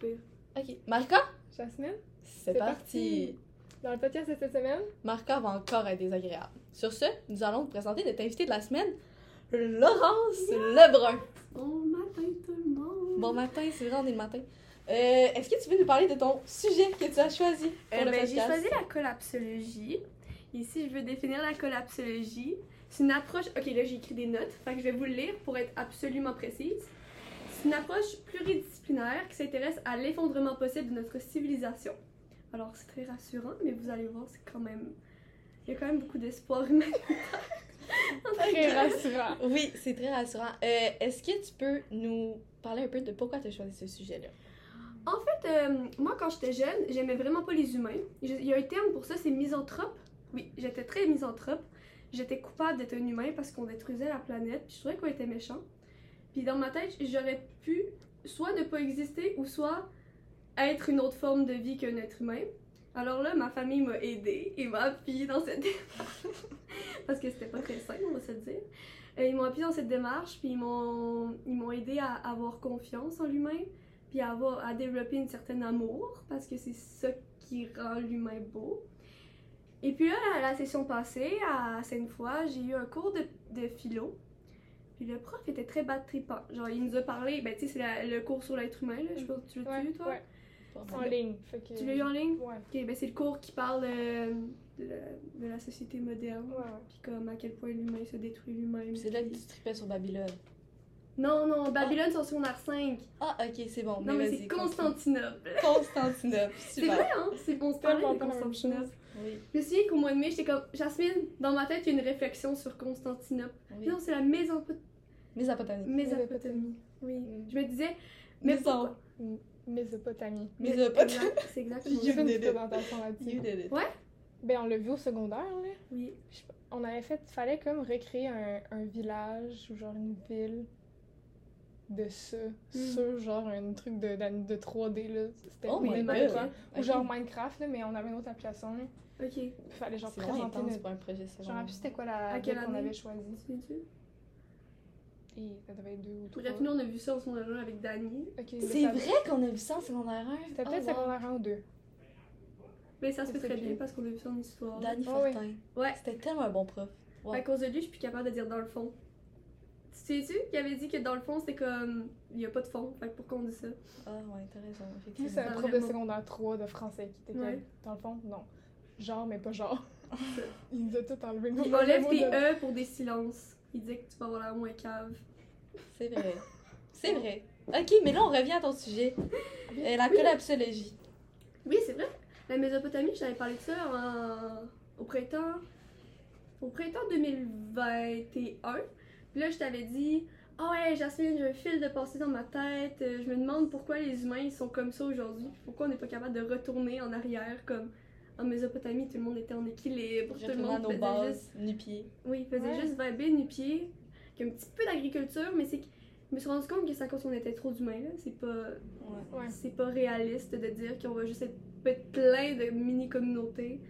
pire. Ok. Marca, Jasmine, c'est parti. parti. dans le podcast de cette semaine, Marca va encore être désagréable. Sur ce, nous allons te présenter notre invité de la semaine, Laurence Lebrun. Bon matin tout le monde! Bon matin, c'est vrai, on est le matin. Euh, Est-ce que tu veux nous parler de ton sujet que tu as choisi pour Euh, le ben, j'ai choisi la collapsologie. Ici, je veux définir la collapsologie. C'est une approche. Ok, là, j'ai écrit des notes. Fait que je vais vous le lire pour être absolument précise. C'est une approche pluridisciplinaire qui s'intéresse à l'effondrement possible de notre civilisation. Alors, c'est très rassurant, mais vous allez voir, c'est quand même. Il y a quand même beaucoup d'espoir humain. très rassurant. Oui, c'est très rassurant. Euh, Est-ce que tu peux nous parler un peu de pourquoi tu as choisi ce sujet-là? En fait, euh, moi, quand j'étais jeune, j'aimais vraiment pas les humains. Il y a un terme pour ça, c'est misanthrope. Oui, j'étais très misanthrope. J'étais coupable d'être un humain parce qu'on détruisait la planète. Puis je trouvais qu'on était méchant. Puis dans ma tête, j'aurais pu soit ne pas exister ou soit être une autre forme de vie qu'un être humain. Alors là, ma famille m'a aidée et m'a appuyée dans cette démarche. parce que c'était pas très simple, on va se dire. Euh, ils m'ont appuyée dans cette démarche, puis ils m'ont ils m'ont aidé à avoir confiance en l'humain puis à, avoir, à développer une certaine amour, parce que c'est ça qui rend l'humain beau. Et puis là, la session passée, à Sainte-Foy, j'ai eu un cours de, de philo. Puis le prof était très bad tripant. Genre, il nous a parlé, ben tu sais, c'est le cours sur l'être humain, là. Je pas, tu l'as Ouais, eu, toi? ouais, en ligne. Fait que... Tu l'as eu en ligne? Ouais. Ok, ben c'est le cours qui parle euh, de, la, de la société moderne. Ouais. Puis comme à quel point l'humain se détruit lui-même. C'est là que tu tripais sur Babylone. Non, non, Babylone, c'est en secondaire 5. Ah, ok, c'est bon. Non, mais vas-y, c'est. Constantinople. Constantinople, C'est vrai, hein? C'est bon, c'est Tellement Constantinople. Oui, Je me souviens qu'au mois de mai, j'étais comme Jasmine, dans ma tête, il y a une réflexion sur Constantinople. oui. Non, c'est la Mésopo- Mésopotamie. Mésopotamie. Oui. Mm. Je me disais, mais pourquoi? Mésopotamie. Mésopotamie. Exact, C'est exactement J'ai You fait une présentation You là-dessus. did it. Ben, on l'a vu au secondaire, là. Oui. On avait fait, fallait comme recréer un, un village ou genre une ville de ça, sur genre un truc de, de, de 3D là. C'était Oh Minecraft. Ou genre Minecraft là, mais on avait une autre application. Là. Ok. Puis fallait genre présenter intense notre. pour un projet Je me secondaire. rappelle plus c'était quoi la À quelle qu'on année? avait choisi. Et ça devait être deux ou trois. Bref, nous, on a vu ça en secondaire 1 avec Dani. C'est ça- vrai qu'on a vu ça en secondaire 1. C'était peut-être Oh, wow. secondaire 1 ou 2. Mais ça se fait très bien parce qu'on a vu ça en histoire. Danny Ah oui. Fortin. Ouais. C'était tellement un bon prof. Wow. À cause de lui, je suis plus capable de dire dans le fond. Tu sais-tu qu'il avait dit que dans le fond, c'était comme. Il n'y a pas de fond. Fait que pourquoi on dit ça? Ah ouais, t'as raison, c'est un prof de secondaire 3 de français qui était Ouais. comme, dans le fond, non. Genre, mais pas genre. Il nous a tout enlevé. Il enlève tes E pour des silences. Il disait que tu vas avoir l'air moins cave. C'est vrai. C'est vrai. Ok, mais là, on revient à ton sujet. Euh, la collapsologie. Oui, c'est vrai. La Mésopotamie, je t'avais parlé de ça en- au printemps. Au printemps 2021. Puis là, je t'avais dit Ah ouais, Jasmine, j'ai un fil de passé dans ma tête. Euh, Je me demande pourquoi les humains ils sont comme ça aujourd'hui. Pourquoi on n'est pas capable de retourner en arrière comme en Mésopotamie, tout le monde était en équilibre. Tout le monde nos faisait bases, juste. nu-pieds. Oui, il faisait Ouais. juste vibrer nu-pied. Qu'il y a un petit peu d'agriculture, mais c'est que. Je me suis rendu compte que c'est à cause qu'on était trop d'humains, là. C'est pas. Ouais. C'est pas réaliste de dire qu'on va juste être plein de mini-communautés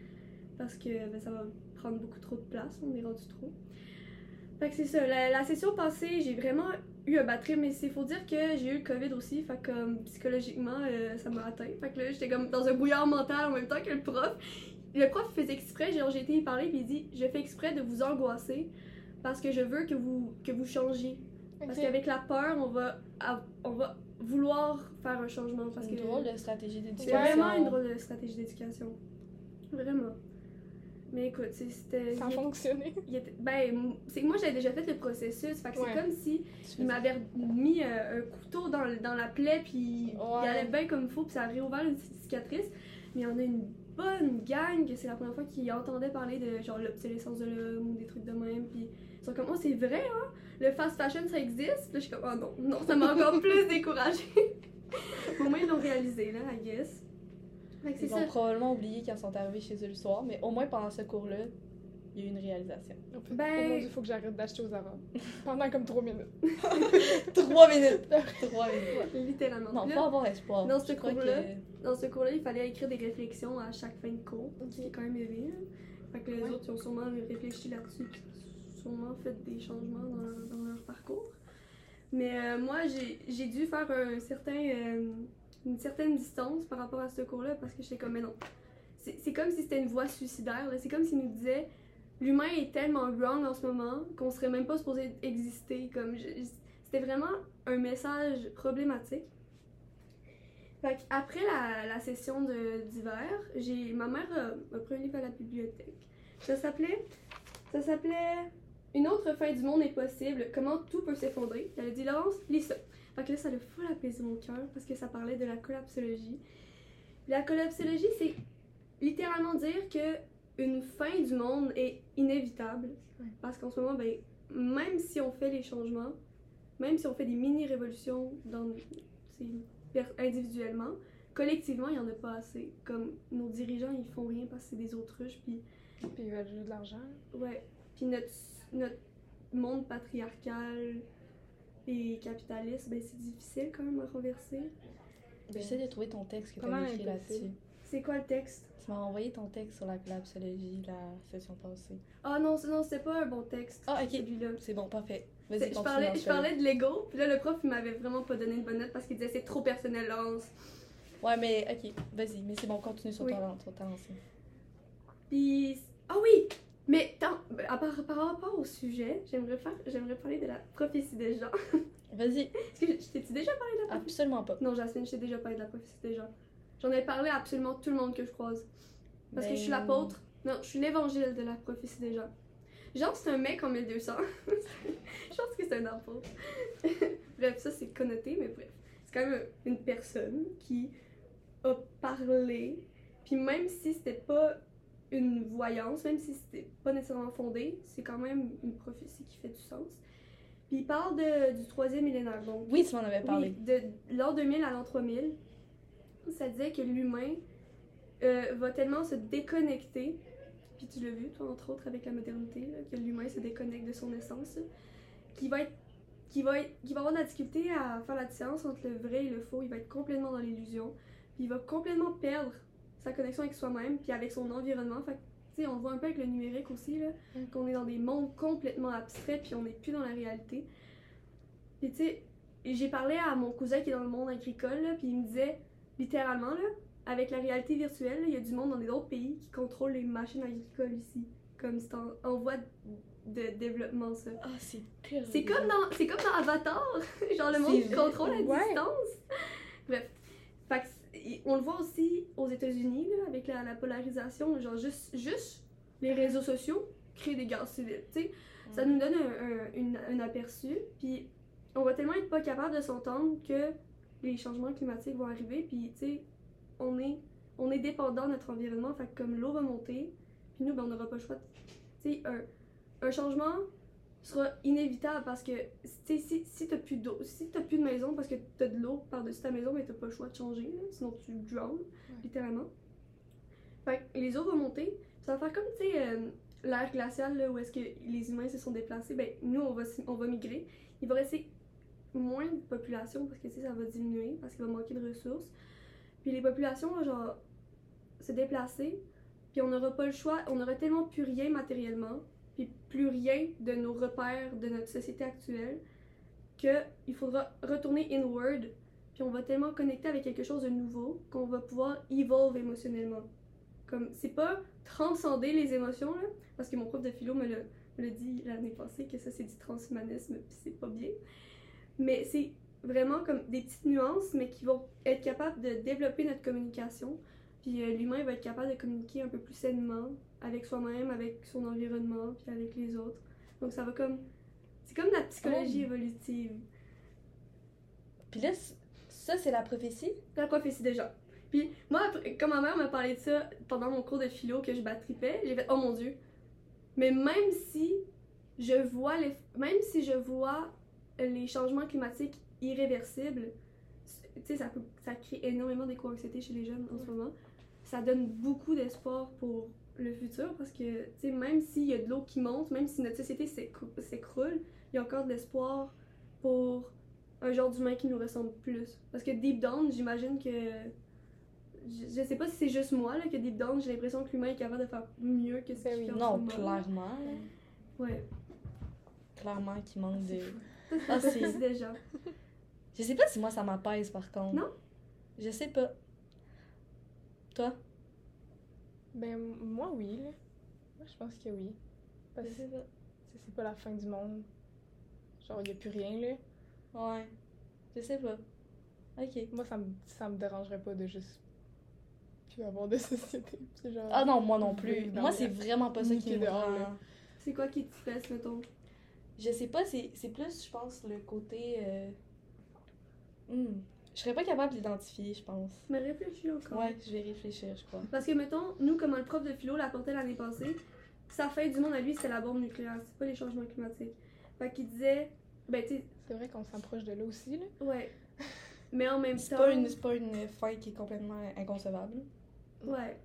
parce que ben, ça va prendre beaucoup trop de place, on est rendu trop. Fait que c'est ça, la, la session passée, j'ai vraiment eu un batterie, mais il faut dire que j'ai eu le COVID aussi, fait que comme, psychologiquement, euh, ça m'a atteint. Fait que là, j'étais comme dans un brouillard mental en même temps que le prof. Le prof il faisait exprès, genre j'ai été y parler, puis il dit Je fais exprès de vous angoisser parce que je veux que vous, que vous changiez. Parce qu'avec la peur, on va, on va vouloir faire un changement. Parce C'est une que drôle de stratégie c'est d'éducation. vraiment une drôle de stratégie d'éducation. Vraiment. Mais écoute, c'était. Ça a fonctionné. était- ben, c'est que moi j'avais déjà fait le processus. Fait que Ouais. c'est comme si il m'avait mis euh, un couteau dans, dans la plaie, puis Ouais. il allait bien comme il faut, puis ça a réouvert une petite cicatrice. Mais en a une bonne gang que c'est la première fois qu'ils entendaient parler de genre l'obsolescence de l'homme ou des trucs de même. Puis ils sont comme, oh, c'est vrai, hein? Le fast fashion ça existe? Puis là, je suis comme, oh non, non, ça m'a encore plus découragée. Au moins, ils l'ont réalisé, là, I guess. Ils ça. ont probablement oublié quand ils sont arrivés chez eux le soir, mais au moins pendant ce cours-là, il y a eu une réalisation. Ben- Oh mon dieu, faut que j'arrête d'acheter aux Zara. Pendant comme 3 minutes. Trois minutes! Trois minutes. Littéralement. Non, là, avoir espoir. dans ce cours-là, que- dans ce cours-là, il fallait écrire des réflexions à chaque fin de cours, ce qui est quand même élevé. Fait que les Ouais. autres, ils ont sûrement réfléchi là-dessus, sûrement fait des changements dans leur, dans leur parcours. Mais euh, moi, j'ai j'ai dû faire un certain, euh, une certaine distance par rapport à ce cours-là parce que j'étais comme, mais non. C'est comme si c'était une voie suicidaire. C'est comme s'il nous disait, l'humain est tellement wrong en ce moment qu'on serait même pas supposé exister. Comme, c'était vraiment un message problématique. Après la, la session d'hiver, ma mère a, a pris un livre à la bibliothèque. Ça s'appelait ça s'appelait Une autre fin du monde est possible, comment tout peut s'effondrer. Elle a dit Laurence, lis ça. Là, ça a full apaisé mon cœur parce que ça parlait de la collapsologie. La collapsologie, c'est littéralement dire que une fin du monde est inévitable. Ouais. Parce qu'en ce moment, ben, même si on fait les changements, même si on fait des mini-révolutions individuellement, collectivement, il n'y en a pas assez. Comme nos dirigeants, ils font rien parce que c'est des autruches, puis Puis ils veulent juste de l'argent. Ouais. Puis notre, notre monde patriarcal et capitaliste, ben c'est difficile quand même à renverser. J'essaie de trouver ton texte que tu as écrit là-dessus. C'est quoi le texte? Tu m'as envoyé ton texte sur la collapsologie la session passée. Ah non, c'est- non, c'était pas un bon texte. Ah, ok. Celui-là. C'est bon, parfait. Vas-y, Je parlais, je de l'ego, puis là le prof il m'avait vraiment pas donné une bonne note parce qu'il disait c'est trop personnel, Laurence. Ouais, mais ok, vas-y, mais c'est bon, continue sur Oui. ton, sur ta lancée. Puis. Ah oui! Mais tant, à part, par rapport au sujet, j'aimerais faire, j'aimerais parler de la prophétie des gens. Vas-y, Est-ce que je, je t'ai-tu déjà parlé de la prophétie? absolument pas. Non, Jasmine, je t'ai déjà parlé de la prophétie des gens. J'en ai parlé à absolument tout le monde que je croise. Parce que je suis Ben, l'apôtre. Non, je suis l'évangile de la prophétie des gens. Genre, c'est un mec en 1200. je pense que c'est un apôtre. bref, ça c'est connoté, mais bref. C'est quand même une personne qui a parlé. Puis même si c'était pas une voyance, même si c'était pas nécessairement fondé, c'est quand même une prophétie qui fait du sens. Puis il parle de, du troisième millénaire. Donc, Oui, tu m'en avais parlé. oui, de l'an 2000 à l'an 3000, ça disait que l'humain euh, va tellement se déconnecter, puis tu l'as vu, toi, entre autres, avec la modernité, là, que l'humain se déconnecte de son essence, là, qu'il va être qui va, être, qui va avoir de la difficulté à faire la différence entre le vrai et le faux. Il va être complètement dans l'illusion. Puis il va complètement perdre sa connexion avec soi-même, puis avec son environnement. Fait que, tu sais, on le voit un peu avec le numérique aussi, là, Mm. qu'on est dans des mondes complètement abstraits, puis on n'est plus dans la réalité. Puis tu sais, j'ai parlé à mon cousin qui est dans le monde agricole, là, puis il me disait, littéralement, là, avec la réalité virtuelle, il y a du monde dans des autres pays qui contrôlent les machines agricoles ici. Comme c'est en, en voie de développement, ça. Ah, c'est terrible. C'est comme dans, c'est comme dans Avatar, genre le monde qui contrôle à Ouais. distance. Bref, on le voit aussi aux États-Unis là, avec la, la polarisation, genre juste, juste les réseaux sociaux créent des guerres civiles, sais. Ça nous donne un, un- aperçu, puis on va tellement être pas capable de s'entendre que les changements climatiques vont arriver, puis tu sais, on est, on est dépendant de notre environnement, fait que comme l'eau va monter, puis nous, ben, on n'aura pas le choix. de- Tu sais, un, un changement sera inévitable parce que si, si t'as plus d'eau, si t'as plus de maison parce que t'as de l'eau par-dessus ta maison, mais t'as pas le choix de changer, là, sinon tu drowns, littéralement. Fait que les eaux vont monter, ça va faire comme, tu sais, euh, l'ère glaciale, là, où est-ce que les humains se sont déplacés, ben nous, on va, on va migrer. Il va rester moins de population parce que, tu sais, ça va diminuer parce qu'il va manquer de ressources. Puis les populations vont, genre, se déplacer, puis on n'aura pas le choix, on n'aura tellement plus rien matériellement, plus rien de nos repères de notre société actuelle, que il faudra retourner inward, puis on va tellement connecter avec quelque chose de nouveau qu'on va pouvoir evolve émotionnellement. Comme, c'est pas transcender les émotions, là, parce que mon prof de philo me l'a me l'a dit l'année passée que ça c'est du transhumanisme, puis c'est pas bien. Mais c'est vraiment comme des petites nuances, mais qui vont être capables de développer notre communication. Puis euh, l'humain va être capable de communiquer un peu plus sainement avec soi-même, avec son environnement, puis avec les autres. Donc ça va comme. C'est comme la psychologie Oh. évolutive. Puis là, ça, c'est la prophétie? La prophétie des gens. Puis moi, après, quand ma mère m'a parlé de ça pendant mon cours de philo que je battripais, j'ai fait oh mon dieu. Mais même si je vois les, même si je vois les changements climatiques irréversibles, tu sais, ça, peut- ça crée énormément d'éco-anxiété chez les jeunes en ce moment. Ça donne beaucoup d'espoir pour le futur parce que, tu sais, même s'il y a de l'eau qui monte, même si notre société s'écrou- s'écroule, il y a encore de l'espoir pour un genre d'humain qui nous ressemble plus. Parce que deep down, j'imagine que. Je, je sais pas si c'est juste moi, là, que deep down, j'ai l'impression que l'humain est capable de faire mieux que ce Ben qu'il oui. fait en Non, ce clairement. là. Ouais. Clairement qu'il manque de. Ah, c'est- gens. Je sais pas si moi ça m'apaise par contre. Non? Je sais pas. Toi? Ben, moi, oui, là. Moi, je pense que oui. Parce que sais pas. c'est pas la fin du monde. Genre, y a plus rien, là. Ouais. Je sais pas. Ok. Moi, ça me, ça me dérangerait pas de juste plus avoir de société. Genre... Ah non, moi non plus. Moi, c'est vraiment pas ça qui me dehors, rend... C'est quoi qui te stresse, mettons? Je sais pas, c'est c'est plus, je pense, le côté... euh, hmm, Je serais pas capable d'identifier, je pense. Mais réfléchis encore. Ouais, je vais réfléchir, je crois. Parce que, mettons, nous, comment le prof de philo l'apportait l'année passée, sa fin du monde à lui, c'est la bombe nucléaire, c'est pas les changements climatiques. Fait qu'il disait, ben, tu C'est vrai qu'on s'approche de là aussi, là. ouais. Mais en même C'est temps. pas, une, c'est pas une fin qui est complètement inconcevable. Ouais.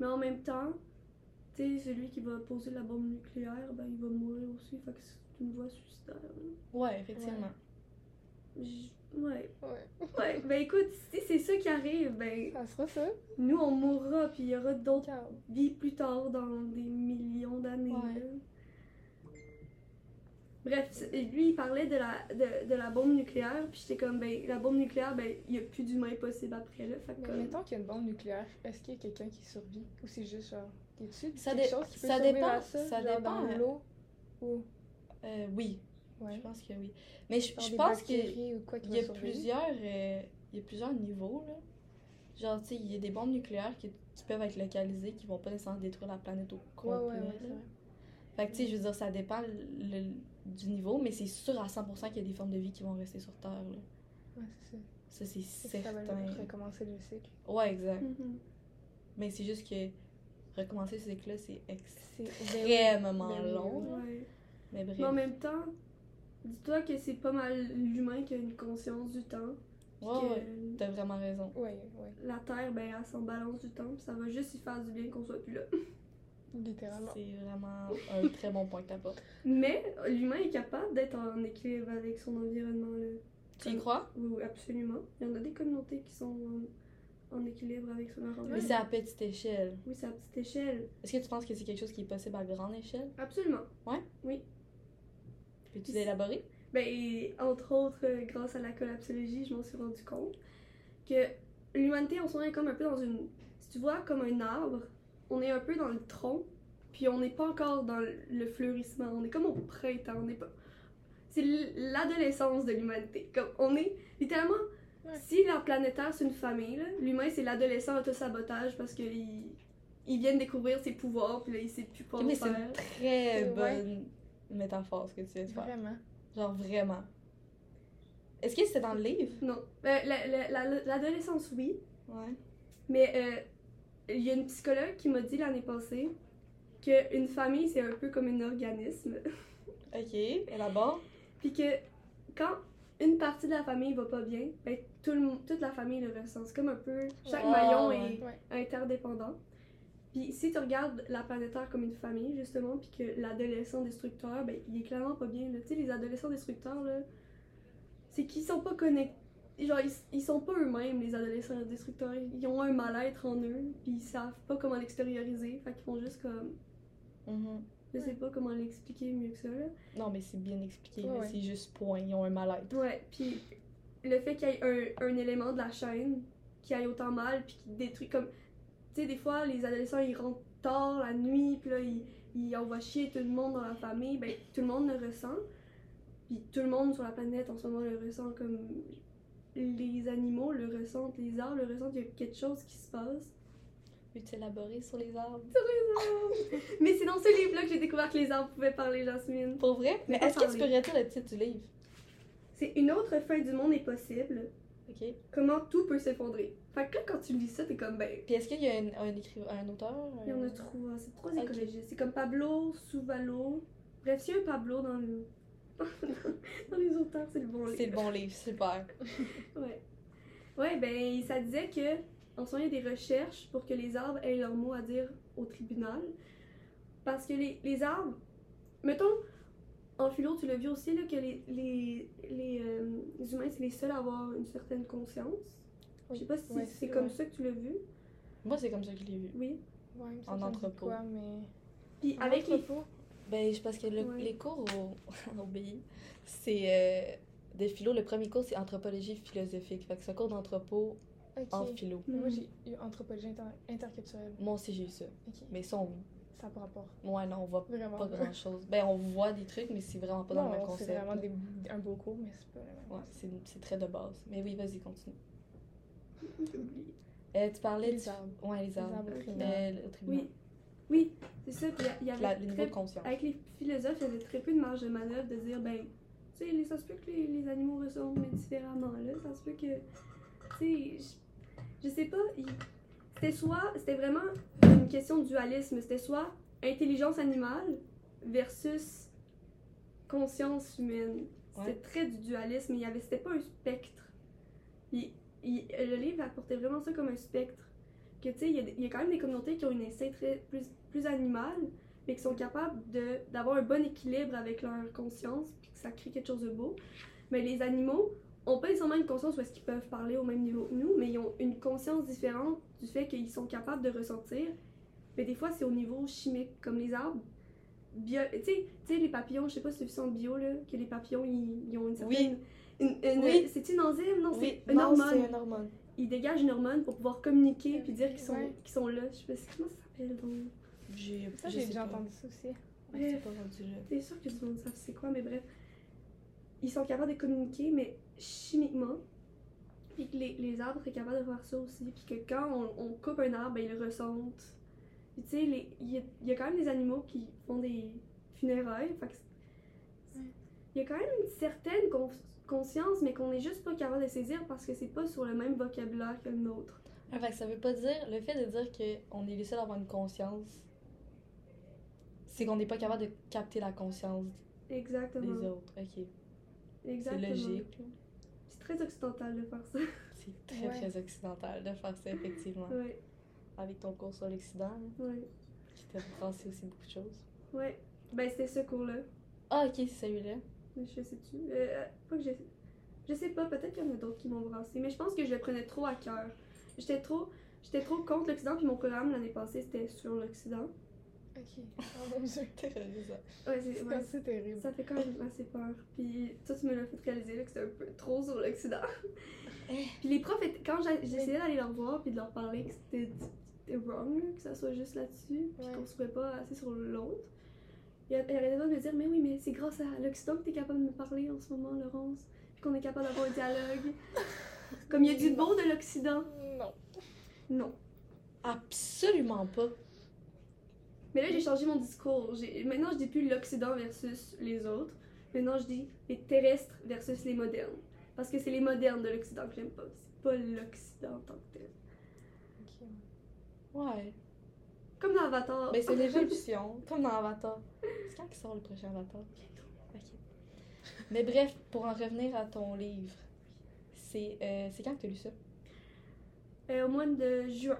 Mais en même temps, tu sais, celui qui va poser la bombe nucléaire, ben, il va mourir aussi. Fait que c'est une voie suicidaire. là. Ouais, effectivement. Ouais. Ouais. Ouais. Ben, écoute, si c'est ça qui arrive, ben, Ça sera ça. nous, on mourra, puis il y aura d'autres vies plus tard dans des millions d'années. Ouais. Bref, lui, il parlait de la, de, de la bombe nucléaire, puis j'étais comme, ben, la bombe nucléaire, ben, il n'y a plus d'humains possible après, là. Fait que, Mais comme- mettons qu'il y a une bombe nucléaire, est-ce qu'il y a quelqu'un qui survit? Ou c'est juste genre. Y a-tu Ça quelque dé- chose qui peut ça survivre dépend- à ça? ça genre dépend, dans l'eau? Ou? Euh, oui, Ouais. je pense que oui. Mais je, pense qu'il y a plusieurs... euh, il y a plusieurs niveaux, là. Genre, tu sais, il y a des bombes nucléaires qui, qui peuvent être localisées, qui vont pas nécessairement détruire la planète au complet. ouais, ouais, là. Fait que, tu sais, je veux dire, ça dépend le- le- du niveau, mais c'est sûr à 100% qu'il y a des formes de vie qui vont rester sur Terre, là. Ouais, c'est ça. Ça, c'est que Ça va certain. recommencer le cycle. Ouais, exact. Mhm. Mais c'est juste que recommencer ce cycle-là, c'est extrêmement Ben long. ben Ouais. Mais bref. Mais en même temps, dis-toi que c'est pas mal l'humain qui a une conscience du temps. Ouais, ouais, t'as vraiment raison. Ouais, ouais. La Terre, ben, elle s'en balance du temps, puis ça va juste y faire du bien qu'on soit plus là. Littéralement. C'est vraiment un très bon point que t'apportes. Mais l'humain est capable d'être en équilibre avec son environnement. Là. Tu y crois? Oui, oui, absolument. Il y en a des communautés qui sont en, en équilibre avec son environnement. Mais c'est à petite échelle. Oui, c'est à petite échelle. Est-ce que tu penses que c'est quelque chose qui est possible à grande échelle? Absolument. Peux-tu élaborer? Ben, et entre autres, euh, grâce à la collapsologie, je m'en suis rendu compte que l'humanité, on est comme un peu dans une. Si tu vois, comme un arbre, on est un peu dans le tronc, puis on n'est pas encore dans le- le fleurissement. On est comme au printemps. On n'est pas. C'est l'adolescence de l'humanité. Comme on est littéralement. Ouais. Si la planète Terre c'est une famille, l'humain c'est l'adolescent autosabotage parce qu'il il vient de découvrir ses pouvoirs, puis là il sait plus quoi Mais c'est faire. une très bonne métaphore ce que tu viens de faire. Vraiment. Genre vraiment. Est-ce que c'était dans le livre? Non. Euh, la- la- la- L'adolescence, oui. Ouais. Mais euh, il y a une psychologue qui m'a dit l'année passée qu'une famille, c'est un peu comme un organisme. Ok, élabore. Puis que quand une partie de la famille va pas bien, ben, tout le, monde- toute la famille le ressent. C'est comme un peu. Chaque maillon ouais. est interdépendant. Puis si tu regardes la planète Terre comme une famille, justement, puis que l'adolescent destructeur, ben, il est clairement pas bien. Tu sais, les adolescents destructeurs, là, c'est qu'ils sont pas connectés. Genre, ils, ils sont pas eux-mêmes, les adolescents destructeurs. Ils ont un mal-être en eux, puis ils savent pas comment l'extérioriser. Fait qu'ils font juste comme. Mhm. Je sais pas comment l'expliquer mieux que ça, là. Non, mais c'est bien expliqué. Ouais. C'est juste point. Ils ont un mal-être. Ouais, puis le fait qu'il y ait un, un élément de la chaîne qui aille autant mal, puis qui détruit comme. Tu sais, des fois, les adolescents, ils rentrent tard la nuit, puis là, ils, ils envoient chier tout le monde dans la famille. Ben, tout le monde le ressent. Puis tout le monde sur la planète en ce moment le ressent comme. Les animaux le ressentent, les arbres le ressentent, il y a quelque chose qui se passe. Peux-tu élaborer sur les arbres? Mais c'est dans ce livre-là que j'ai découvert que les arbres pouvaient parler, Jasmine. Pour vrai? Mais est-ce que tu peux redire le titre du livre? C'est une autre fin du monde est possible. Ok. Comment tout peut s'effondrer. Fait que quand tu lis ça, t'es comme ben. Puis est-ce qu'il y a un, un, écrivain, un auteur? Il y en a un- trois, c'est trois écologistes. C'est comme Pablo, Souvalo. Bref, s'il y a un Pablo dans le. dans les auteurs, c'est le bon livre. C'est le bon livre, super. Ouais. Ouais, ben, ça disait que, en ce moment, il y a des recherches pour que les arbres aient leur mot à dire au tribunal. Parce que les, les arbres. Mettons, en philo, tu l'as vu aussi, là, que les, les, les, euh, les humains, c'est les seuls à avoir une certaine conscience. Je sais pas si Ouais, c'est c'est comme ça que tu l'as vu. Moi, c'est comme ça que je l'ai vu. Oui. Ouais, En ça entrepôt. Quoi, mais... Puis En avec les. entrepôt? Ben, je- parce que le- Ouais. les cours au, au BI, c'est euh, de philo. Le premier cours, c'est anthropologie philosophique. Fait que c'est un cours Ok. en philo. Moi, j'ai eu anthropologie inter- interculturelle. Moi aussi, j'ai eu ça. Mais ça, on... Ça n'a pas rapport. ouais, non, on voit Vraiment. pas grand chose. Ben, on voit des trucs, mais c'est vraiment pas dans le même Non, c'est concept. vraiment des- un beau cours, mais c'est pas le même Ouais, c'est c'est très de base. Mais oui, vas-y, continue. Euh, tu parlais Les du- arbres. Ouais, les Les arbres. arbres au tribunal. Euh, au tribunal. Oui. Oui, c'est ça. Puis il y avait La- le niveau de conscience. avec les philosophes, il y avait très peu de marge de manœuvre de dire, ben, tu sais, ça se peut que les, les animaux ressemblent, mais différemment, là. Ça se peut que, tu sais, je, je sais pas, il- c'était soit, c'était vraiment une question de dualisme. C'était soit intelligence animale versus conscience humaine. C'était Ouais. très du dualisme. Il y avait, c'était pas un spectre. Il- il- le livre apportait vraiment ça comme un spectre. Que tu sais, il y, a des- il y a quand même des communautés qui ont une instinct très plus, plus animal, mais qui sont capables d'avoir un bon équilibre avec leur conscience, puis que ça crée quelque chose de beau. Mais les animaux ont pas nécessairement une conscience où est-ce qu'ils peuvent parler au même niveau que nous, mais ils ont une conscience différente du fait qu'ils sont capables de ressentir. Mais des fois, c'est au niveau chimique, comme les arbres. Tu sais, les papillons, je sais pas si tu en bio, là, que les papillons, ils, ils ont une certaine... Une- Oui. C'est une enzyme? Non, Oui, c'est une non, hormone c'est une hormone. ils dégagent une hormone pour pouvoir communiquer puis dire qu'ils sont, Ouais. qu'ils sont là. Je sais pas comment ça s'appelle donc? J'ai déjà entendu ça aussi. Là. C'est sûr que du monde savent c'est quoi, mais bref. Ils sont capables de communiquer, mais chimiquement. Puis que les, les arbres sont capables de faire ça aussi. Puis que quand on, on coupe un arbre, ben, ils le ressentent. Puis tu sais, il y, a- il y a quand même des animaux qui font des funérailles. Fait que c'est- Ouais. Il y a quand même une certaine con- conscience, mais qu'on n'est juste pas capable de saisir parce que c'est pas sur le même vocabulaire que le nôtre. Ah, fait que ça veut pas dire, le fait de dire qu'on est les seuls à avoir une conscience, c'est qu'on n'est pas capable de capter la conscience Exactement. des autres. Ok. C'est Exactement. logique. C'est très occidental de faire ça. C'est très, Ouais. très occidental de faire ça, effectivement. Ouais, Avec ton cours sur l'Occident, ouais, qui t'a aussi beaucoup de choses. ouais. Ben, c'était ce cours-là. Ah, ok, c'est celui-là. Je sais-tu. Euh, pas que je. Je sais pas, peut-être qu'il y en a d'autres qui m'ont brassé, mais je pense que je le prenais trop à cœur. J'étais trop. J'étais trop contre l'Occident, puis mon programme l'année passée c'était sur l'Occident. Ok. Oh mon dieu. Terrorisant. Ouais, c'est. Ouais, assez terrible. ça fait quand même assez peur. Puis toi, tu me l'as fait réaliser là, que c'était un peu trop sur l'Occident. Eh. puis les profs, étaient- quand j'essayais d'aller leur voir puis de leur parler que c'était wrong, que ça soit juste là-dessus, puis Ouais. qu'on se pas assez sur l'autre. Il arrêtait pas de me dire, mais oui, mais c'est grâce à l'Occident que t'es capable de me parler en ce moment, Laurence. Puis qu'on est capable d'avoir un dialogue. Comme il y a du beau de l'Occident. Non. Non. Absolument pas. Mais là, j'ai changé mon discours. J'ai- Maintenant, je dis plus l'Occident versus les autres. Maintenant, je dis les terrestres versus les modernes. Parce que c'est les modernes de l'Occident que j'aime pas. C'est pas l'Occident en tant que tel. Ok. Ouais. Comme dans Avatar. Mais c'est l'évolution, comme dans Avatar. C'est quand qu'il sort le prochain Avatar? Ok. Mais bref, pour en revenir à ton livre, c'est euh, c'est quand que tu as lu ça? Euh, au mois de juin,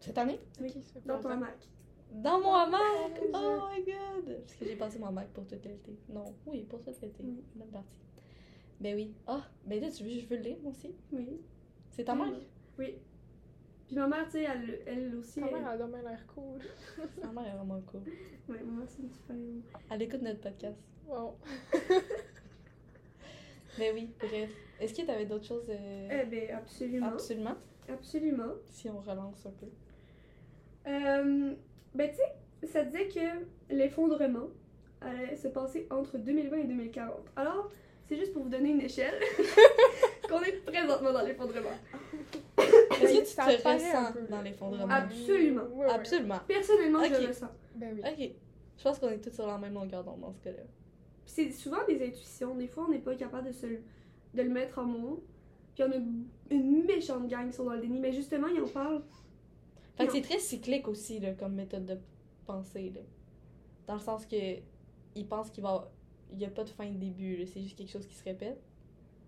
Cette année? Oui, dans ton hamac. Dans mon hamac! Oh my god! Parce que j'ai passé mon hamac pour tout l'été. Non, oui, pour tout l'été. Oui. Bonne partie. Ben oui. Ah, ben là, tu veux, je veux le lire, moi aussi? Oui. C'est ta mère? Oui. Puis ma mère, tu sais, elle, elle aussi. Ta Elle... mère a dommage l'air cool. Ta mère est vraiment cool. Ouais, ma mère, c'est une super héros. Elle écoute notre podcast. Wow. Ben oui, bref. Est-ce que t'avais d'autres choses? euh, Eh ben, absolument. Absolument? Absolument. Si on relance un peu. Euh, ben, tu sais, ça disait que l'effondrement allait se passer entre 2020 et 2040. Alors, c'est juste pour vous donner une échelle qu'on est présentement dans l'effondrement. Est-ce que tu Ça te ressens dans l'effondrement? Absolument. Ouais, ouais. Absolument. Personnellement, je Ok. le ressens. Ben oui. Ok. Je pense qu'on est tous sur la même longueur d'onde dans ce cas-là. C'est souvent des intuitions. Des fois, on n'est pas capable de, se, le- de le mettre en mots. Puis on a une méchante gang qui sont dans le déni. Mais justement, ils en parlent. Fait que c'est très cyclique aussi, là, comme méthode de pensée, là. Dans le sens que ils pensent qu'il va il y a pas de fin de début. C'est juste quelque chose qui se répète.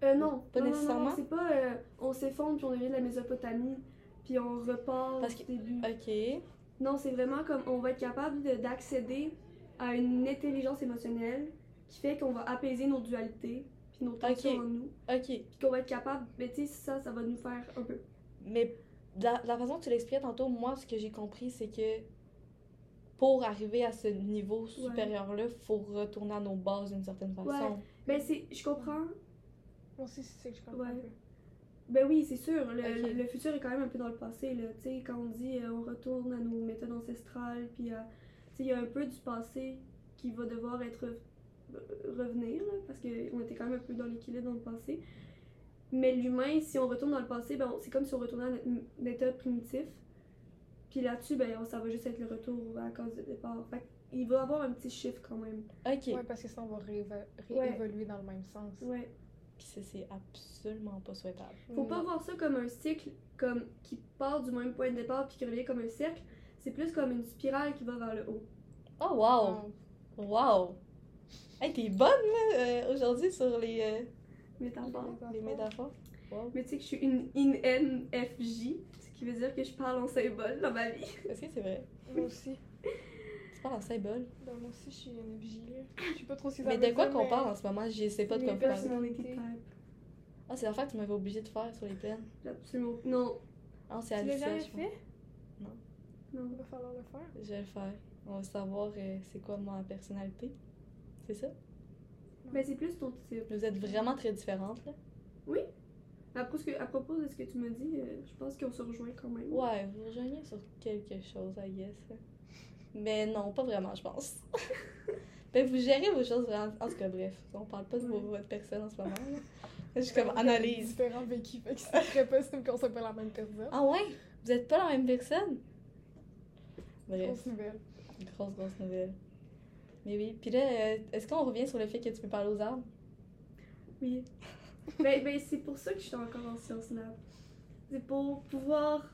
Euh, non. Pas non, non, nécessairement? Non, c'est pas euh, on s'effondre puis on devient de la Mésopotamie. Puis on repart Parce du que- début. Ok. Non, c'est vraiment comme on va être capable de- d'accéder à une intelligence émotionnelle qui fait qu'on va apaiser nos dualités puis nos tensions Ok. en nous. Ok. Puis qu'on va être capable, mais tu sais, ça, ça va nous faire un peu. Mais la, façon que tu l'expliquais tantôt, moi, ce que j'ai compris, c'est que pour arriver à ce niveau supérieur-là, faut retourner à nos bases d'une certaine façon. Ben, c'est, je comprends, Moi aussi, c'est ça que je comprends Ouais. un peu. Ben oui, c'est sûr. Le, le futur est quand même un peu dans le passé. Là. Tu sais, quand on dit euh, on retourne à nos méthodes ancestrales, puis euh, tu sais, il y a un peu du passé qui va devoir être euh, revenir, là, parce qu'on était quand même un peu dans l'équilibre dans le passé. Mais l'humain, si on retourne dans le passé, ben, c'est comme si on retournait à notre m- état primitif. Puis là-dessus, ben, on- ça va juste être le retour à la case de départ. Fait il va y avoir un petit chiffre quand même. Ok. Ouais, parce que ça, on va Ouais. réévoluer dans le même sens. Ouais. Puis ça, c'est absolument pas souhaitable. Faut pas voir ça comme un cycle comme qui part du même point de départ puis qui revient comme un cercle. C'est plus comme une spirale qui va vers le haut. Oh, wow! Non. Wow! Hey, t'es bonne, là, euh, aujourd'hui sur les, euh, Métaphore. les métaphores. Wow. Mais tu sais que je suis une INFJ, ce qui veut dire que je parle en symbole dans ma vie. Est-ce que c'est vrai? Moi aussi. Tu parles en symbole. Ben, moi aussi, je suis une FJ, là. Je sais pas trop si ça Mais de quoi qu'on parle en ce moment? Je sais pas de quoi type. Ah, c'est l'affaire que tu m'avais obligé de faire sur les plaines. Absolument. Non. Ah, c'est Tu l'as jamais fait? Non. Il va falloir le faire. Je vais le faire. On va savoir euh, c'est quoi ma personnalité. C'est ça? Mais c'est plus ton type. Vous êtes vraiment très différentes, là. À propos, à propos de ce que tu m'as dit, euh, je pense qu'on se rejoint quand même. Ouais, vous rejoignez sur quelque chose, I guess. Mais non, pas vraiment, je pense. ben, vous gérez vos choses vraiment. En tout cas, bref, on parle pas de vos- votre personne en ce moment. Là. Je suis comme analyse. Différent vécu, fait que c'est très possible qu'on soit pas la même personne. Ah ouais? Vous êtes pas la même personne? Bref, Grosse nouvelle. grosse, grosse nouvelle. Mais oui, puis là, euh, est-ce qu'on revient sur le fait que tu peux parler aux arbres? Oui. ben, ben, c'est pour ça que je suis encore en sciences nat. C'est pour pouvoir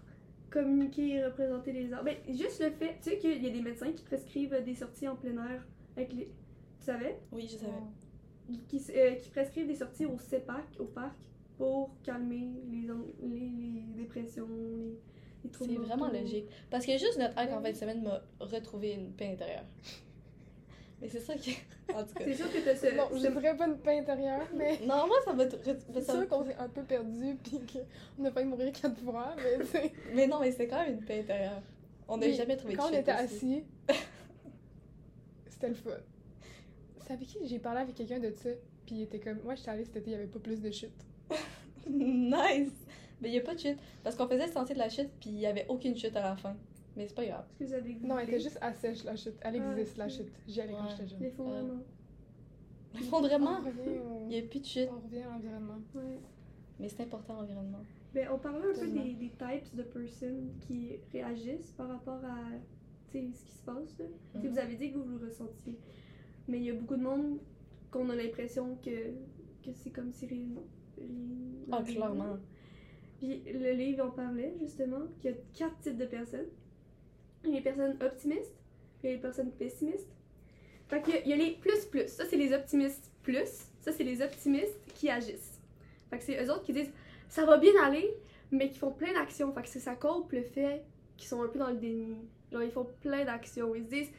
communiquer et représenter les arts. Ben, juste le fait, tu sais qu'il y a des médecins qui prescrivent des sorties en plein air avec les. Tu savais? Oui, je savais. Qui, euh, qui prescrivent des sorties au CEPAC, au parc, pour calmer les, les, les dépressions, les, les troubles C'est vraiment logique. Parce que juste notre hack en Ben fin oui. de semaine m'a retrouvé une paix intérieure. Mais c'est ça qui. En tout cas. C'est sûr que t'as ce. Non, dirais pas une paix intérieure, mais Non, moi, ça re- c'est sûr qu'on s'est un peu perdu puis qu'on a failli mourir quatre fois, mais tu sais. Mais non, mais c'était quand même une paix intérieure. On n'a jamais trouvé de Quand on était aussi. assis, c'était le fun. C'est avec qui j'ai parlé avec quelqu'un de ça, puis il était comme, moi j'étais allée cet été, il y avait pas plus de chute. nice! Mais il n'y a pas de chute. Parce qu'on faisait le sentier de la chute, puis il n'y avait aucune chute à la fin. Mais c'est pas grave. Est-ce que vous avez Non, elle était juste assèche la chute. Elle Ah, existe la ok. chute. J'y allais quand Ouais. j'étais jeune. L'effondrement. L'effondrement, On revient au- il n'y a plus de chute. On revient à l'environnement. Ouais. Mais c'est important, l'environnement. Ben, on parlait un peu des, des types de personnes qui réagissent par rapport à tu sais, ce qui se passe. Là. Tu sais, Mhm. Vous avez dit que vous le ressentiez. Mais il y a beaucoup de monde qu'on a l'impression que, que c'est comme si rien. rien Ah, clairement. Puis le livre en parlait justement qu'il y a quatre types de personnes. Il y a les personnes optimistes, il y a les personnes pessimistes. Fait y a- il y a les plus-plus. Ça, c'est les optimistes plus. Ça, c'est les optimistes qui agissent. Fait c'est eux autres qui disent ça va bien aller, mais qui font plein d'actions. Fait que ça coupe le fait qu'ils sont un peu dans le déni. Genre, ils font plein d'actions. Ils se disent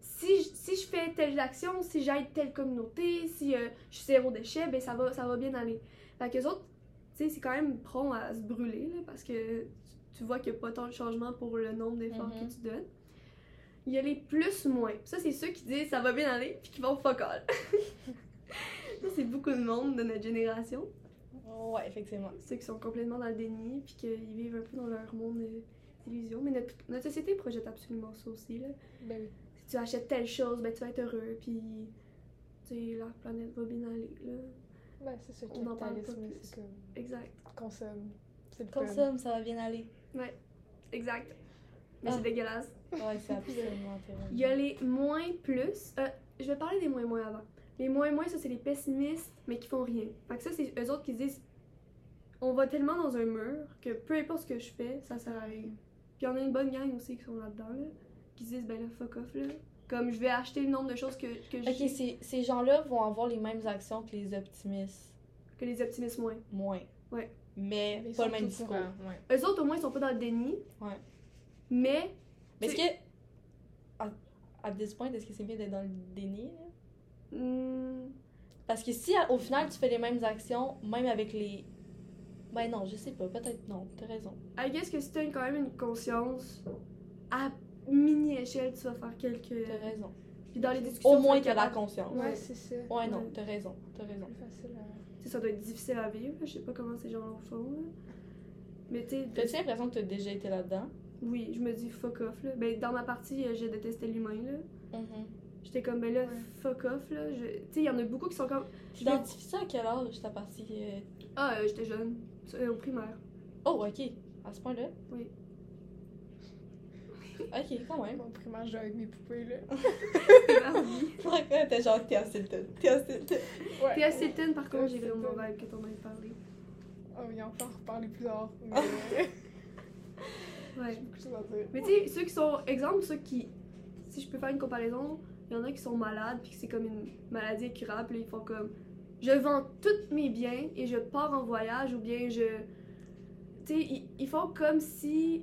si je, si je fais telle action, si j'aide telle communauté, si euh, je suis zéro déchet, ben ça va, ça va bien aller. Fait que les autres, tu sais, c'est quand même prompt à se brûler, parce que tu, vois qu'il n'y a pas tant de changement pour le nombre d'efforts Mhm. que tu donnes. Il y a les plus-moins. Ça, c'est ceux qui disent ça va bien aller, puis qui vont fuck all. ça, c'est beaucoup de monde de notre génération. Ouais, effectivement. Ceux qui sont complètement dans le déni, puis qu'ils vivent un peu dans leur monde d'illusion. Mais notre, notre société projette absolument ça aussi, là. Ben oui. Si tu achètes telle chose, ben tu vas être heureux, puis tu sais, la planète va bien aller, là. Ben, c'est ça, On en parle pas plus. c'est comme Exact. consomme. Consomme, ça va bien aller. Exact. Mais Ah. c'est dégueulasse. Ouais, c'est absolument terrible. Il y a les moins plus. euh, je vais parler des moins moins avant. Les moins moins, ça c'est les pessimistes, mais qui font rien. Fait que ça, c'est eux autres qui se disent on va tellement dans un mur que peu importe ce que je fais, ça sert à rien. Puis on a une bonne gang aussi qui sont là-dedans, là, qui se disent ben là, fuck off, là. Comme je vais acheter le nombre de choses que, que j'ai. Ok, ces, ces gens-là vont avoir les mêmes actions que les optimistes. Que les optimistes moins. Moins. Ouais. Mais, pas le même discours. ouais. Eux autres, au moins, ils sont pas dans le déni. Ouais. Mais. Mais est-ce que. À, à this point, est-ce que c'est mieux d'être dans le déni? là? hmm, Parce que si au final tu fais les mêmes actions, même avec les. Ben non, je sais pas, peut-être non, t'as raison. I guess que si t'as quand même une conscience, à mini-échelle, tu vas faire quelques. T'as raison. Puis dans les discussions. Au moins tu vas t'as la conscience. Ouais, Ouais. c'est ça. Ouais, non, Ouais. t'as raison, t'as raison. À... ça doit être difficile à vivre. Je sais pas comment ces gens le font. là. Mais tu T'as-tu l'impression que t'as déjà été là-dedans? oui, je me dis fuck off. Là. Ben, dans ma partie, euh, je détestais l'humain. là. J'étais comme, ben là, Ouais. fuck off. là. Je- Tu sais, il y en a beaucoup qui sont comme. Tu Dans- identifies ça à quel âge ta partie? euh, Ah, euh, j'étais jeune. Euh, Au primaire. Oh, ok. À ce point-là? Oui. Ok, quand même. Mon primaire, je jouais avec mes poupées, là. Ouais, T'es genre Théa Silton. Théa Silton. Ouais. Silton, par contre, Ouais, j'ai vraiment vibe que t'en aies parlé. Oh, oui, on peut en reparler plus tard. Mais Ouais. j'ai beaucoup de choses à dire. Mais tu sais, ceux qui sont. Exemple, ceux qui. Si je peux faire une comparaison, il y en a qui sont malades, puis que c'est comme une maladie incurable, puis ils font comme. Je vends tous mes biens et je pars en voyage, ou bien je. Tu sais, ils, ils font comme si.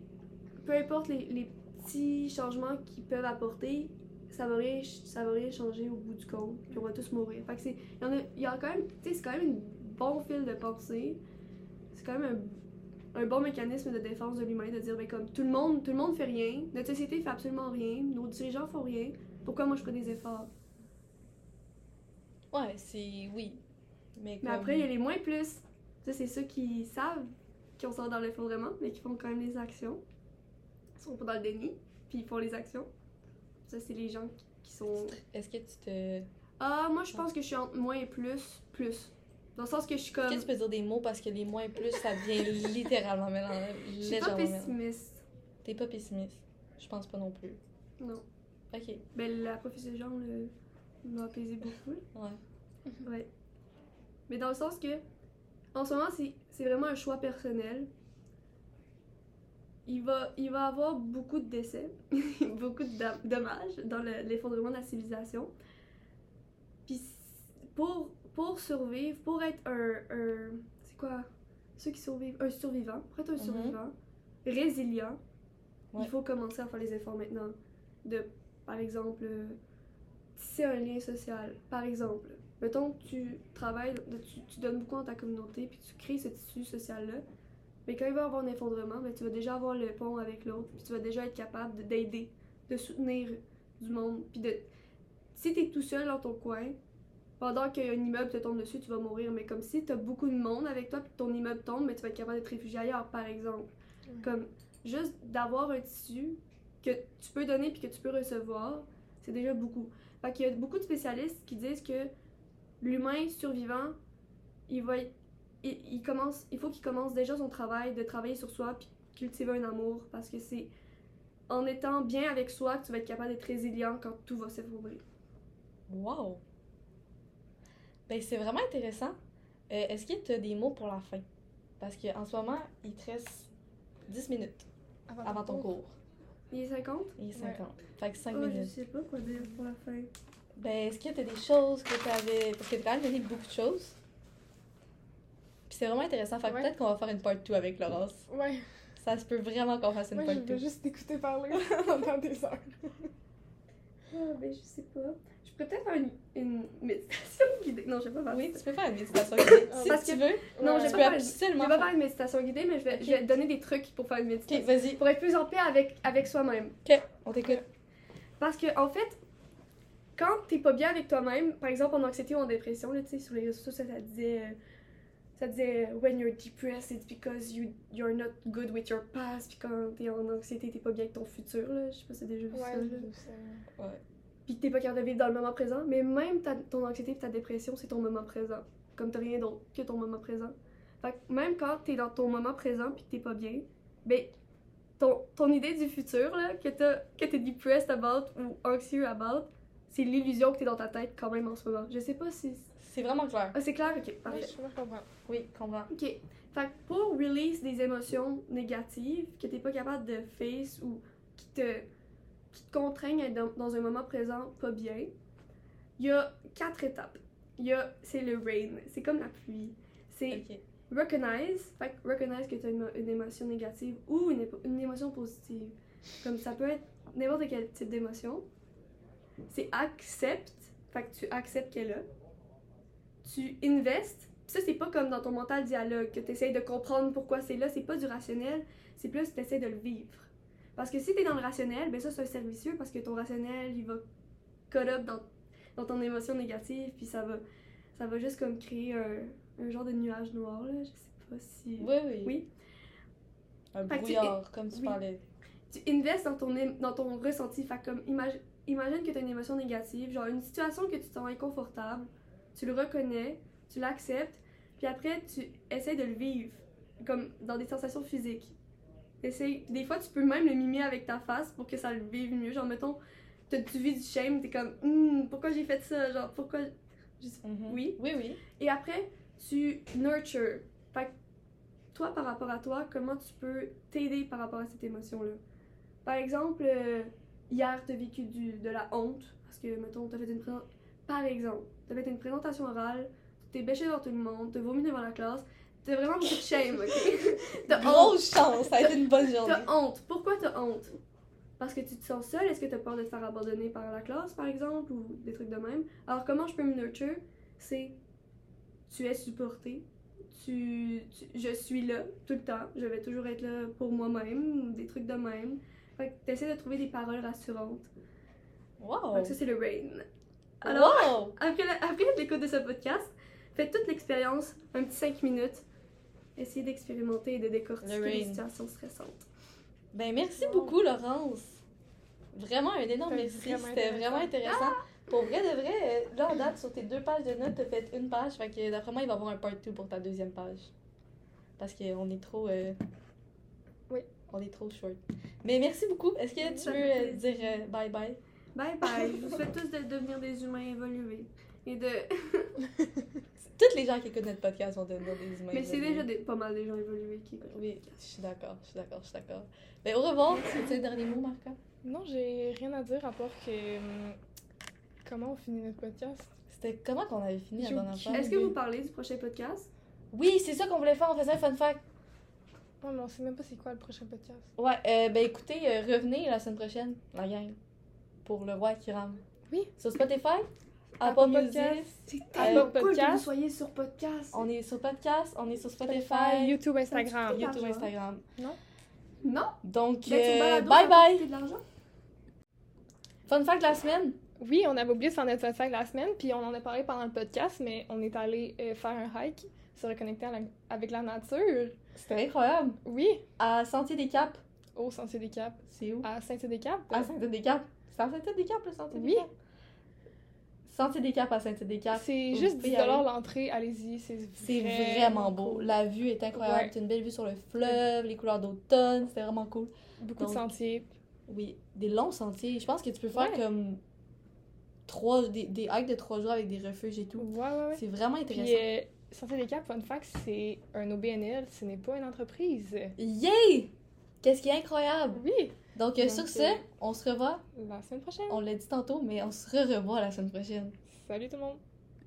Peu importe les, les petits changements qu'ils peuvent apporter, ça va, rien, ça va rien changer au bout du compte, puis on va tous mourir. Fait que c'est. Il y, en a, il y a quand même. Tu sais, c'est quand même un bon fil de pensée. C'est quand même un un bon mécanisme de défense de l'humain de dire ben comme tout le monde tout le monde fait rien notre société fait absolument rien nos dirigeants font rien pourquoi moi je ferais des efforts? Ouais, c'est. Oui. Mais, après il y a les moins plus ça c'est ceux qui savent qui ont sort dans l'effondrement mais qui font quand même les actions sont pas dans le déni puis ils font les actions ça c'est les gens qui- sont Est-ce que tu te. ah moi je pense que je suis entre moins et plus plus dans le sens que je suis Est-ce comme que tu peux dire des mots parce que les moins plus, ça devient littéralement mélange. je suis pas pessimiste T'es pas pessimiste. Je pense pas non plus. non Ok. ben la professeure Jean le- m'a apaisé beaucoup. Ouais. Ouais. Mais dans le sens que, en ce moment, c'est vraiment un choix personnel. Il va, il va avoir beaucoup de décès, beaucoup de dommages dans le- l'effondrement de la civilisation. Puis pour, pour survivre, pour être un. un- c'est quoi? Ceux qui survivent. Un survivant. Pour être un Mhm. survivant, résilient, Ouais. il faut commencer à faire les efforts maintenant. De, par exemple, tisser un lien social. Par exemple, mettons que tu travailles, tu, tu donnes beaucoup à ta communauté, puis tu crées ce tissu social-là. Mais quand il va y avoir un effondrement, ben, tu vas déjà avoir le pont avec l'autre, puis tu vas déjà être capable de- d'aider, de soutenir du monde. Puis de. Si t'es tout seul dans ton coin, pendant qu'un immeuble te tombe dessus, tu vas mourir. Mais comme si t'as beaucoup de monde avec toi, puis ton immeuble tombe, mais tu vas être capable d'être réfugié ailleurs, par exemple. Comme juste d'avoir un tissu que tu peux donner puis que tu peux recevoir, c'est déjà beaucoup. Fait qu'il y a beaucoup de spécialistes qui disent que l'humain survivant, il va être- il, il commence, il faut qu'il commence déjà son travail de travailler sur soi puis cultiver un amour parce que c'est en étant bien avec soi que tu vas être capable d'être résilient quand tout va s'effondrer. Wow! Ben, c'est vraiment intéressant. Euh, Est-ce que tu as des mots pour la fin? Parce qu'en ce moment, il te reste 10 minutes avant ton cours. Il est 50? Il est 50. Fait que 5 Oh, je minutes. sais pas quoi dire pour la fin. Ben, est-ce que tu as des choses que tu avais. Parce que tu as quand même donné beaucoup de choses. Puis c'est vraiment intéressant. Fait Ouais. peut-être qu'on va faire une part 2 avec Laurence. Ouais, Ça se peut vraiment qu'on fasse une moi, part je 2. veux juste t'écouter parler pendant des heures. Ah, ben je sais pas. Je pourrais peut-être faire une, une méditation guidée. Non, je vais pas faire Oui, ça. tu peux faire une méditation guidée. si Parce tu que- veux, Non, Ouais. je vais peux pas faire une- Je vais pas faire. une méditation guidée, mais je vais, je vais te donner des trucs pour faire une méditation. vas-y. Pour être plus en paix avec, avec soi-même. Ok, on t'écoute. Parce que, en fait, quand t'es pas bien avec toi-même, par exemple en anxiété ou en dépression, là, tu sais, sur les réseaux sociaux, ça, ça disait. euh, Ça disait euh, When you're depressed, it's because you, you're not good with your past. Puis quand t'es en anxiété, t'es pas bien avec ton futur, là. Je sais pas si t'as déjà vu ça. Ouais, là. ça. Puis que t'es pas capable de vivre dans le moment présent. Mais même ta- ton anxiété et ta dépression, c'est ton moment présent. Comme t'as rien d'autre que ton moment présent. Fait que même quand t'es dans ton moment présent puis que t'es pas bien, ben, ton, ton idée du futur, là, que t'as- que t'es depressed about ou anxieux about, c'est l'illusion que t'es dans ta tête quand même en ce moment. Je sais pas si. C'est vraiment clair. Ah, c'est clair? Ok, parfait. je je comprends. Oui, comprends. Ok. Fait que pour release des émotions négatives que t'es pas capable de face ou qui te, qui te contraignent à être dans, dans un moment présent pas bien, il y a quatre étapes. Il y a, c'est le rain, c'est comme la pluie. C'est Ok. recognize, fait que recognize que tu as une, une émotion négative ou une, une émotion positive. Comme ça peut être n'importe quel type d'émotion. C'est accept, fait que tu acceptes qu'elle est là. Tu investes, ça c'est pas comme dans ton mental dialogue que tu essaies de comprendre pourquoi c'est là, c'est pas du rationnel, c'est plus tu essaies de le vivre. Parce que si tu es dans le rationnel, ben ça c'est un servicieux parce que ton rationnel il va cut up dans, dans ton émotion négative puis ça va ça va juste comme créer un, un genre de nuage noir, là. Je sais pas si. Oui, oui. Oui. Un Fait que tu- brouillard, comme tu oui. parlais. tu investes dans ton, dans ton ressenti. Fait comme, imagine, imagine que tu as une émotion négative, genre une situation que tu te sens inconfortable, tu le reconnais, tu l'acceptes, puis après tu essaies de le vivre, comme dans des sensations physiques. Essaye- des fois, tu peux même le mimer avec ta face pour que ça le vive mieux. Genre, mettons, t'as- tu vis du shame, t'es comme, Hum, pourquoi j'ai fait ça? Genre, pourquoi? je Mhm. Oui. Oui, oui. Et après, tu nurture. Fait que toi, par rapport à toi, comment tu peux t'aider par rapport à cette émotion-là? Par exemple, euh, hier, tu as vécu du, de la honte, parce que, mettons, tu fait une présentation. Par exemple, tu fait une présentation orale, tu t'es bêché devant tout le monde, tu vomi devant la classe, t'as vraiment beaucoup de shame, ok? T'as honte. Grosse chance, ça a été une bonne journée. T'as honte. Pourquoi t'as honte? Parce que tu te sens seule? Est-ce que t'as peur de te faire abandonner par la classe, par exemple, ou des trucs de même? Alors, comment je peux me nurture? C'est tu es supporté, tu, tu- je suis là tout le temps, je vais toujours être là pour moi-même, des trucs de même. Fait que t'essaies de trouver des paroles rassurantes. Wow. Fait que ça, c'est le rain. Alors, wow. après, la- après l'écoute de ce podcast, faites toute l'expérience, un petit 5 minutes. Essayez d'expérimenter et de décortiquer Le les situations stressantes. Ben, merci Wow. beaucoup, Laurence. Vraiment un énorme C'était merci. vraiment C'était vraiment intéressant. Pour vrai de vrai, là, en date, sur tes deux pages de notes, t'as fait une page. Fait que d'après moi, il va y avoir un part 2 pour ta deuxième page. Parce qu'on est trop. euh, Oui. On est trop short. Mais merci beaucoup. Est-ce que tu veux euh, dire euh, bye bye? Bye bye. Je vous souhaite tous de devenir des humains évolués. Et de... Toutes les gens qui écoutent notre podcast vont devenir des humains. Mais c'est évolués. déjà des- pas mal des gens évolués qui écoutent. Oui, je suis d'accord, je suis d'accord, je suis d'accord. Ben, au revoir. C'est le dernier mot, Marca? Non, j'ai rien à dire à part que. hum, Comment on finit notre podcast? C'était comment qu'on avait fini la dernière fois? Est-ce que vous parlez du prochain podcast? Oui, c'est ça qu'on voulait faire. On faisait un fun fact. Ouais, mais on sait même pas c'est quoi le prochain podcast. Ouais, euh, ben écoutez, euh, revenez la semaine prochaine, la gang, pour le roi qui rame. Oui. Sur Spotify, Apple, Apple Music, Podcast. C'est tellement cool que podcast. vous soyez sur podcast. on est sur podcast, on est sur Spotify, Spotify, YouTube, Instagram. YouTube. Instagram. Non? Donc, Ben, sur euh, Balado, bye bye! coûter de l'argent? Fun fact de la semaine! Oui, on avait oublié de faire notre fun fact de la semaine, puis on en a parlé pendant le podcast, mais on est allé euh, faire un hike, se reconnecter la- avec la nature. C'était incroyable! Oui, À Sentier des Caps, au Sentier des Caps, c'est où? à Saint-Des-Caps. À Sentier des Caps. C'est à Caps, le Sentier Oui. Sentier des Caps à Sentier des Caps. C'est juste pouvez 10 y aller. l'entrée, allez-y, c'est C'est vraiment beau. cool. La vue est incroyable. Ouais. C'est une belle vue sur le fleuve, les couleurs d'automne. C'était vraiment cool. Beaucoup de sentiers. Oui, des longs sentiers. Je pense que tu peux faire Ouais. comme trois, des, des hikes de trois jours avec des refuges et tout. Ouais, ouais, ouais. C'est vraiment Puis, intéressant. euh, Sentier des Caps, fun fact, c'est un OBNL, ce n'est pas une entreprise. Yay! Qu'est-ce qui est incroyable! Oui, Donc, euh, Donc, sur ce, euh, on se revoit. la semaine prochaine. On l'a dit tantôt, mais on se revoit la semaine prochaine. Salut tout le monde.